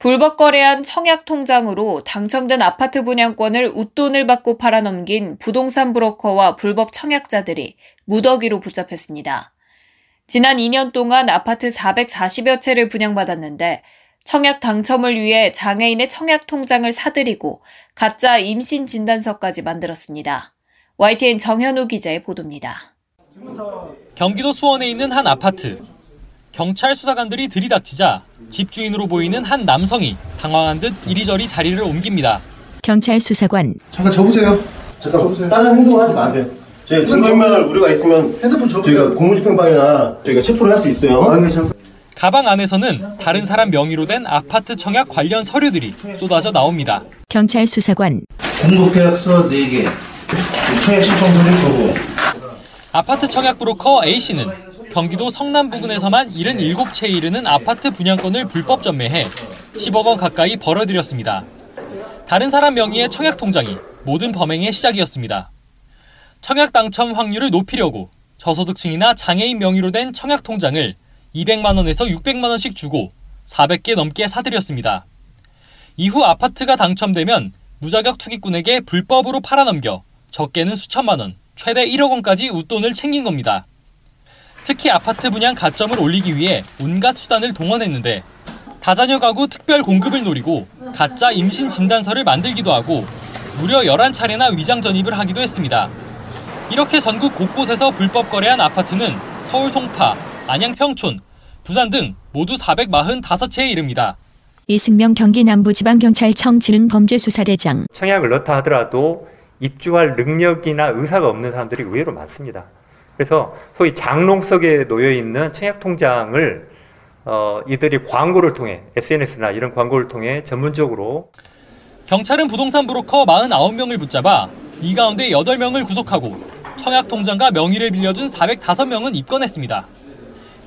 불법 거래한 청약 통장으로 당첨된 아파트 분양권을 웃돈을 받고 팔아넘긴 부동산 브로커와 불법 청약자들이 무더기로 붙잡혔습니다. 지난 2년 동안 아파트 440여 채를 분양받았는데 청약 당첨을 위해 장애인의 청약 통장을 사들이고 가짜 임신 진단서까지 만들었습니다. YTN 정현우 기자의 보도입니다. 경기도 수원에 있는 한 아파트. 경찰 수사관들이 들이닥치자 집주인으로 보이는 한 남성이 당황한 듯 이리저리 자리를 옮깁니다. 경찰 수사관 잠깐 접으세요. 잠깐 접으세요. 다른 행동을 하지 마세요. 저희가 증거인멸 우려가 있으면 핸드폰 접으세요. 저희가 공무집행방이나 저희가 체포를 할 수 있어요. 아, 근데 잠깐. 가방 안에서는 다른 사람 명의로 된 아파트 청약 관련 서류들이 쏟아져 나옵니다. 경찰 수사관 공급계약서 4개. 청약 신청서를 거부. 아파트 청약 브로커 A씨는 경기도 성남 부근에서만 77채에 이르는 아파트 분양권을 불법 전매해 10억 원 가까이 벌어들였습니다. 다른 사람 명의의 청약 통장이 모든 범행의 시작이었습니다. 청약 당첨 확률을 높이려고 저소득층이나 장애인 명의로 된 청약 통장을 200만 원에서 600만 원씩 주고 400개 넘게 사들였습니다. 이후 아파트가 당첨되면 무자격 투기꾼에게 불법으로 팔아넘겨 적게는 수천만 원, 최대 1억 원까지 웃돈을 챙긴 겁니다. 특히 아파트 분양 가점을 올리기 위해 온갖 수단을 동원했는데 다자녀 가구 특별 공급을 노리고 가짜 임신 진단서를 만들기도 하고 무려 11차례나 위장 전입을 하기도 했습니다. 이렇게 전국 곳곳에서 불법 거래한 아파트는 서울 송파, 안양 평촌, 부산 등 모두 445채에 이릅니다. 이승명 경기 남부지방경찰청 지능범죄수사대장 청약을 넣다 하더라도 입주할 능력이나 의사가 없는 사람들이 의외로 많습니다. 그래서 소위 장롱석에 놓여 있는 청약 통장을 어, 이들이 광고를 통해 SNS나 이런 광고를 통해 전문적으로 경찰은 부동산 브로커 49명을 붙잡아 이 가운데 8명을 구속하고 청약 통장과 명의를 빌려준 405명은 입건했습니다.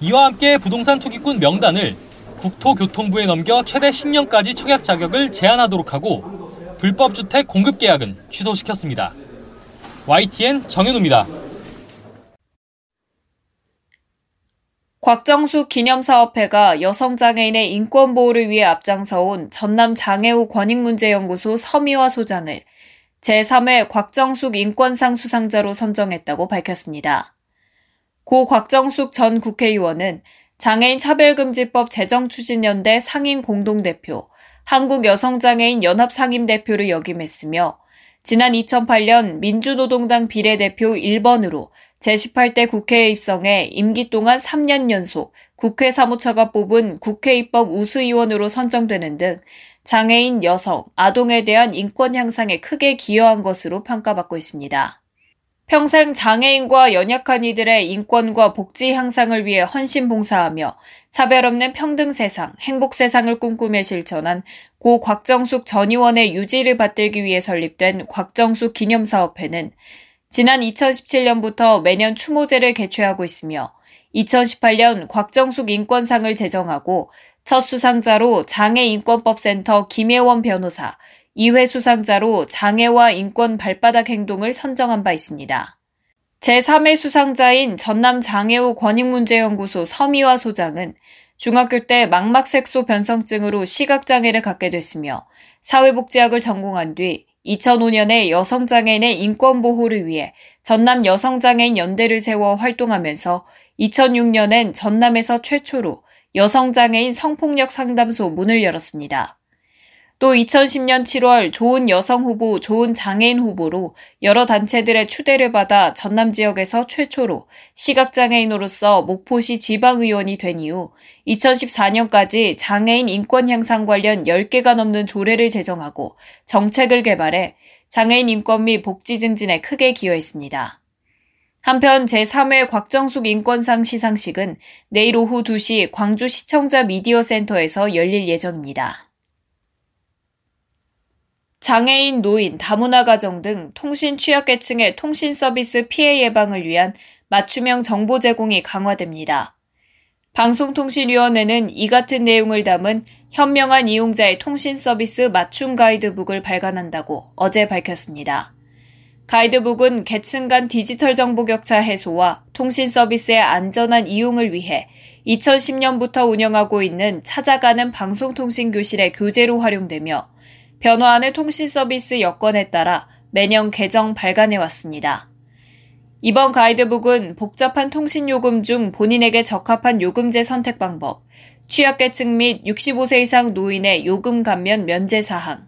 이와 함께 부동산 투기꾼 명단을 국토교통부에 넘겨 최대 10년까지 청약 자격을 제한하도록 하고 불법 주택 공급 계약은 취소시켰습니다. YTN 정현우입니다. 곽정숙 기념사업회가 여성장애인의 인권보호를 위해 앞장서온 전남 장애우 권익문제연구소 서미화 소장을 제3회 곽정숙 인권상 수상자로 선정했다고 밝혔습니다. 고 곽정숙 전 국회의원은 장애인 차별금지법 제정추진연대 상임 공동대표, 한국여성장애인 연합상임대표를 역임했으며 지난 2008년 민주노동당 비례대표 1번으로 제18대 국회에 입성해 임기 동안 3년 연속 국회 사무처가 뽑은 국회 입법 우수의원으로 선정되는 등 장애인, 여성, 아동에 대한 인권 향상에 크게 기여한 것으로 평가받고 있습니다. 평생 장애인과 연약한 이들의 인권과 복지 향상을 위해 헌신 봉사하며 차별 없는 평등 세상, 행복 세상을 꿈꾸며 실천한 고 곽정숙 전 의원의 유지를 받들기 위해 설립된 곽정숙 기념사업회는 지난 2017년부터 매년 추모제를 개최하고 있으며 2018년 곽정숙 인권상을 제정하고 첫 수상자로 장애인권법센터 김혜원 변호사, 2회 수상자로 장애와 인권 발바닥 행동을 선정한 바 있습니다. 제3회 수상자인 전남 장애우 권익문제연구소 서미화 소장은 중학교 때 망막색소 변성증으로 시각장애를 갖게 됐으며 사회복지학을 전공한 뒤 2005년에 여성장애인의 인권보호를 위해 전남 여성장애인 연대를 세워 활동하면서 2006년엔 전남에서 최초로 여성장애인 성폭력 상담소 문을 열었습니다. 또 2010년 7월 좋은 여성 후보, 좋은 장애인 후보로 여러 단체들의 추대를 받아 전남 지역에서 최초로 시각장애인으로서 목포시 지방의원이 된 이후 2014년까지 장애인 인권 향상 관련 10개가 넘는 조례를 제정하고 정책을 개발해 장애인 인권 및 복지 증진에 크게 기여했습니다. 한편 제3회 곽정숙 인권상 시상식은 내일 오후 2시 광주 시청자 미디어 센터에서 열릴 예정입니다. 장애인, 노인, 다문화 가정 등 통신 취약계층의 통신 서비스 피해 예방을 위한 맞춤형 정보 제공이 강화됩니다. 방송통신위원회는 이 같은 내용을 담은 현명한 이용자의 통신 서비스 맞춤 가이드북을 발간한다고 어제 밝혔습니다. 가이드북은 계층 간 디지털 정보 격차 해소와 통신 서비스의 안전한 이용을 위해 2010년부터 운영하고 있는 찾아가는 방송통신교실의 교재로 활용되며 변화하는 통신 서비스 여건에 따라 매년 개정 발간해 왔습니다. 이번 가이드북은 복잡한 통신 요금 중 본인에게 적합한 요금제 선택 방법, 취약계층 및 65세 이상 노인의 요금 감면 면제 사항,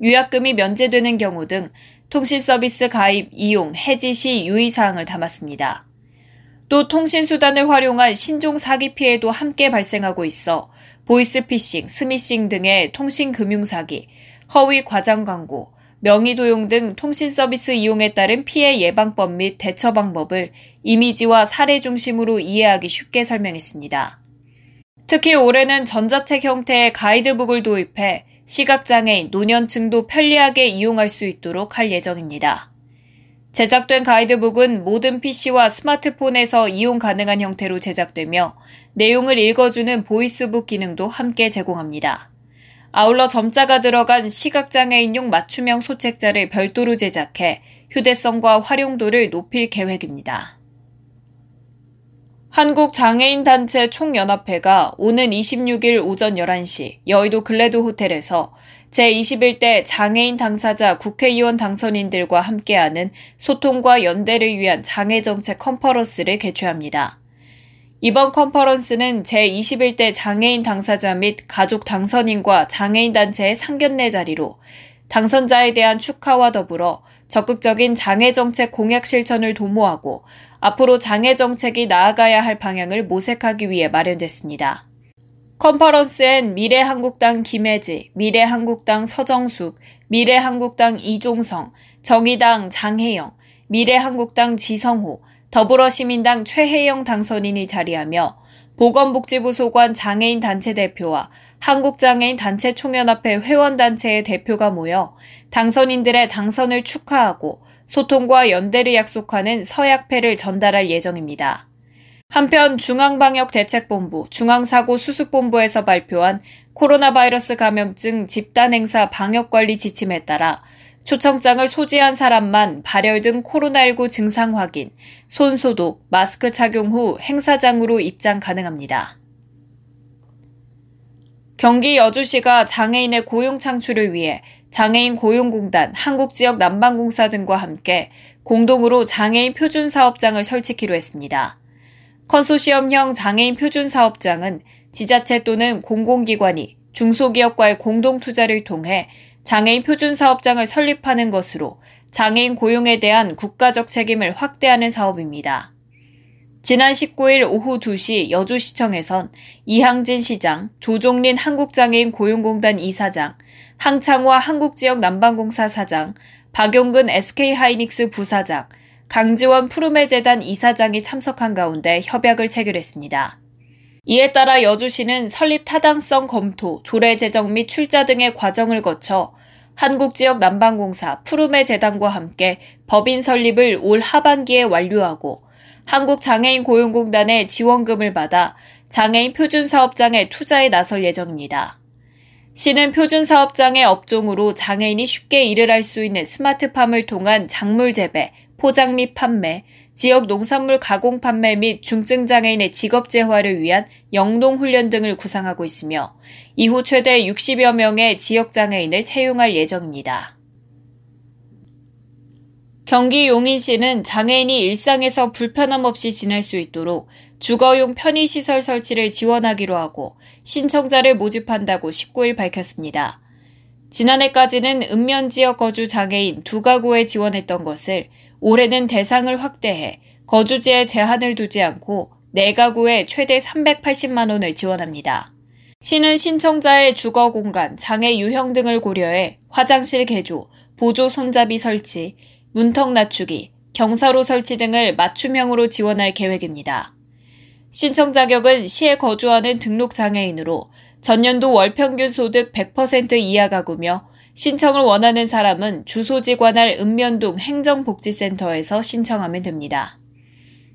유약금이 면제되는 경우 등 통신 서비스 가입, 이용, 해지 시 유의 사항을 담았습니다. 또 통신 수단을 활용한 신종 사기 피해도 함께 발생하고 있어 보이스피싱, 스미싱 등의 통신 금융 사기, 허위 과장 광고, 명의 도용 등 통신 서비스 이용에 따른 피해 예방법 및 대처 방법을 이미지와 사례 중심으로 이해하기 쉽게 설명했습니다. 특히 올해는 전자책 형태의 가이드북을 도입해 시각장애인, 노년층도 편리하게 이용할 수 있도록 할 예정입니다. 제작된 가이드북은 모든 PC와 스마트폰에서 이용 가능한 형태로 제작되며 내용을 읽어주는 보이스북 기능도 함께 제공합니다. 아울러 점자가 들어간 시각장애인용 맞춤형 소책자를 별도로 제작해 휴대성과 활용도를 높일 계획입니다. 한국장애인단체 총연합회가 오는 26일 오전 11시 여의도 글래드 호텔에서 제21대 장애인 당사자 국회의원 당선인들과 함께하는 소통과 연대를 위한 장애정책 컨퍼런스를 개최합니다. 이번 컨퍼런스는 제21대 장애인 당사자 및 가족 당선인과 장애인 단체의 상견례 자리로 당선자에 대한 축하와 더불어 적극적인 장애 정책 공약 실천을 도모하고 앞으로 장애 정책이 나아가야 할 방향을 모색하기 위해 마련됐습니다. 컨퍼런스엔 미래한국당 김혜지, 미래한국당 서정숙, 미래한국당 이종성, 정의당 장혜영, 미래한국당 지성호, 더불어시민당 최혜영 당선인이 자리하며 보건복지부 소관 장애인 단체 대표와 한국장애인 단체 총연합회 회원단체의 대표가 모여 당선인들의 당선을 축하하고 소통과 연대를 약속하는 서약패를 전달할 예정입니다. 한편 중앙방역대책본부, 중앙사고수습본부에서 발표한 코로나 바이러스 감염증 집단행사 방역관리 지침에 따라 초청장을 소지한 사람만 발열 등 코로나19 증상 확인, 손 소독, 마스크 착용 후 행사장으로 입장 가능합니다. 경기 여주시가 장애인의 고용 창출을 위해 장애인 고용공단, 한국지역 난방공사 등과 함께 공동으로 장애인 표준 사업장을 설치키로 했습니다. 컨소시엄형 장애인 표준 사업장은 지자체 또는 공공기관이 중소기업과의 공동 투자를 통해 장애인 표준 사업장을 설립하는 것으로 장애인 고용에 대한 국가적 책임을 확대하는 사업입니다. 지난 19일 오후 2시 여주시청에선 이항진 시장, 조종린 한국장애인 고용공단 이사장, 항창화 한국지역 난방공사 사장, 박용근 SK하이닉스 부사장, 강지원 푸르메 재단 이사장이 참석한 가운데 협약을 체결했습니다. 이에 따라 여주시는 설립 타당성 검토, 조례 제정 및 출자 등의 과정을 거쳐 한국지역 난방공사 푸르메 재단과 함께 법인 설립을 올 하반기에 완료하고 한국장애인 고용공단의 지원금을 받아 장애인 표준사업장에 투자에 나설 예정입니다. 시는 표준사업장의 업종으로 장애인이 쉽게 일을 할 수 있는 스마트팜을 통한 작물 재배, 포장 및 판매, 지역 농산물 가공 판매 및 중증장애인의 직업 재활을 위한 영농훈련 등을 구상하고 있으며 이후 최대 60여 명의 지역장애인을 채용할 예정입니다. 경기 용인시는 장애인이 일상에서 불편함 없이 지낼 수 있도록 주거용 편의시설 설치를 지원하기로 하고 신청자를 모집한다고 19일 밝혔습니다. 지난해까지는 읍면 지역 거주 장애인 두 가구에 지원했던 것을 올해는 대상을 확대해 거주지에 제한을 두지 않고 4가구에 최대 380만 원을 지원합니다. 시는 신청자의 주거 공간, 장애 유형 등을 고려해 화장실 개조, 보조 손잡이 설치, 문턱 낮추기, 경사로 설치 등을 맞춤형으로 지원할 계획입니다. 신청 자격은 시에 거주하는 등록 장애인으로 전년도 월 평균 소득 100% 이하 가구며 신청을 원하는 사람은 주소지 관할 읍면동 행정복지센터에서 신청하면 됩니다.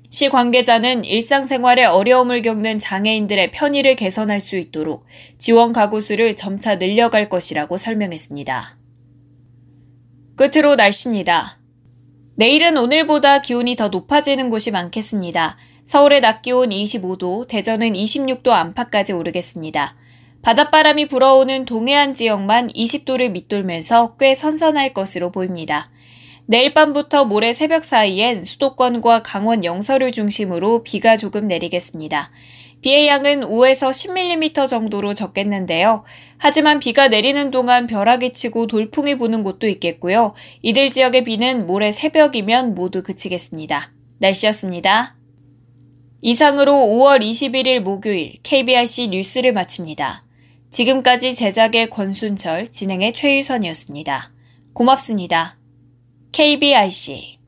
시 관계자는 일상생활에 어려움을 겪는 장애인들의 편의를 개선할 수 있도록 지원 가구 수를 점차 늘려갈 것이라고 설명했습니다. 끝으로 날씨입니다. 내일은 오늘보다 기온이 더 높아지는 곳이 많겠습니다. 서울의 낮 기온 25도, 대전은 26도 안팎까지 오르겠습니다. 바닷바람이 불어오는 동해안 지역만 20도를 밑돌면서 꽤 선선할 것으로 보입니다. 내일 밤부터 모레 새벽 사이엔 수도권과 강원 영서를 중심으로 비가 조금 내리겠습니다. 비의 양은 5에서 10mm 정도로 적겠는데요. 하지만 비가 내리는 동안 벼락이 치고 돌풍이 부는 곳도 있겠고요. 이들 지역의 비는 모레 새벽이면 모두 그치겠습니다. 날씨였습니다. 이상으로 5월 21일 목요일 KBRC 뉴스를 마칩니다. 지금까지 제작의 권순철, 진행의 최유선이었습니다. 고맙습니다. KBIC